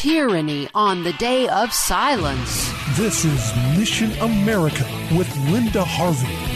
Tyranny on the Day of Silence. This is Mission America with Linda Harvey.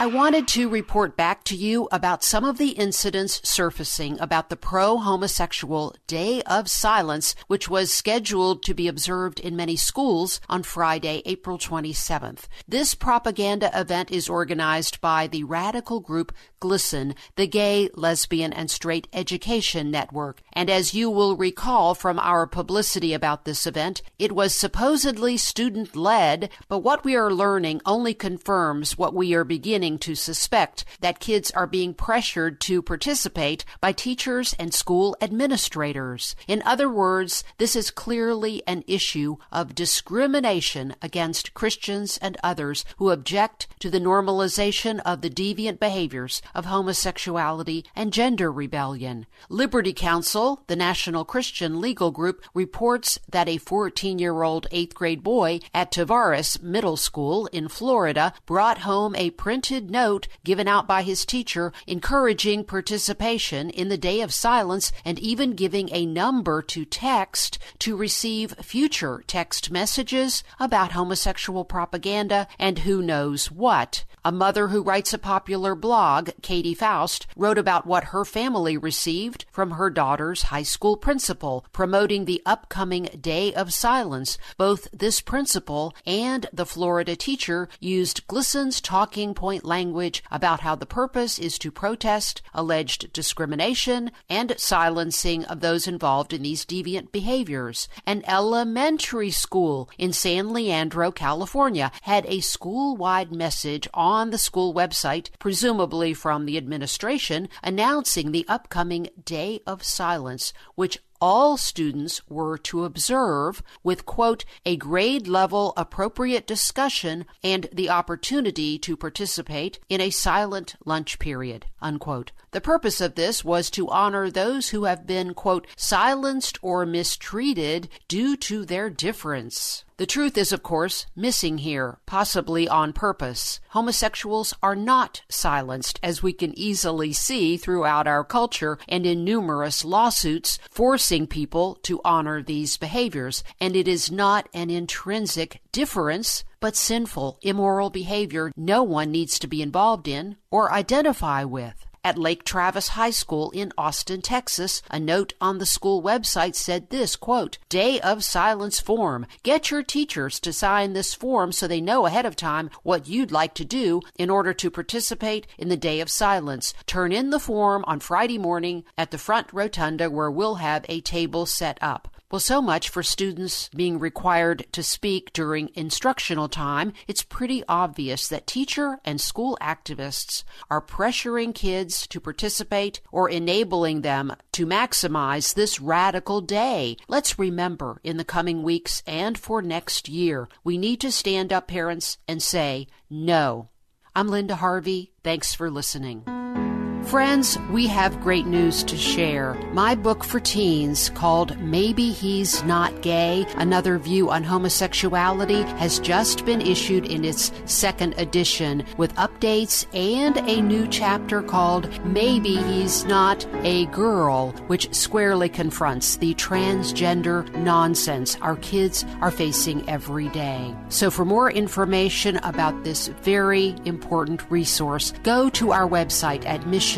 I wanted to report back to you about some of the incidents surfacing about the pro homosexual Day of Silence, which was scheduled to be observed in many schools on Friday, April 27th. This propaganda event is organized by the radical group GLSEN, the Gay, Lesbian, and Straight Education Network. And as you will recall from our publicity about this event, it was supposedly student led, but what we are learning only confirms what we are beginning to suspect that kids are being pressured to participate by teachers and school administrators. In other words, this is clearly an issue of discrimination against Christians and others who object to the normalization of the deviant behaviors of homosexuality and gender rebellion. Liberty Counsel, the national Christian legal group, reports that a 14 year old eighth grade boy at Tavares Middle School in Florida brought home a printed note given out by his teacher encouraging participation in the day of silence and even giving a number to text to receive future text messages about homosexual propaganda and who knows what. A mother who writes a popular blog, Katy Faust, wrote about what her family received from her daughter's high school principal promoting the upcoming Day of Silence. Both this principal and the Florida teacher used GLSEN's talking point language about how the purpose is to protest alleged discrimination and silencing of those involved in these deviant behaviors. An elementary school in San Leandro, California had a school wide message on the school website, presumably from the administration, announcing the upcoming Day of Silence, which all students were to observe with, quote, a grade level appropriate discussion and the opportunity to participate in a silent lunch period, unquote. The purpose of this was to honor those who have been, quote, silenced or mistreated due to their difference. The truth is, of course, missing here, possibly on purpose. Homosexuals are not silenced, as we can easily see throughout our culture and in numerous lawsuits forcing people to honor these behaviors. And it is not an intrinsic difference, but sinful, immoral behavior no one needs to be involved in or identify with. At Lake Travis High School in Austin, Texas, a note on the school website said this quote, Day of Silence form. Get your teachers to sign this form so they know ahead of time what you'd like to do in order to participate in the Day of Silence. Turn in the form on Friday morning at the front rotunda where we'll have a table set up. Well, so much for students being required to speak during instructional time. It's pretty obvious that teacher and school activists are pressuring kids to participate or enabling them to maximize this radical day. Let's remember in the coming weeks and for next year, we need to stand up, parents, and say no. I'm Linda Harvey. Thanks for listening. Friends, we have great news to share. My book for teens called Maybe He's Not Gay, Another View on Homosexuality has just been issued in its second edition with updates and a new chapter called Maybe He's Not a Girl, which squarely confronts the transgender nonsense our kids are facing every day. So for more information about this very important resource, go to our website at Mission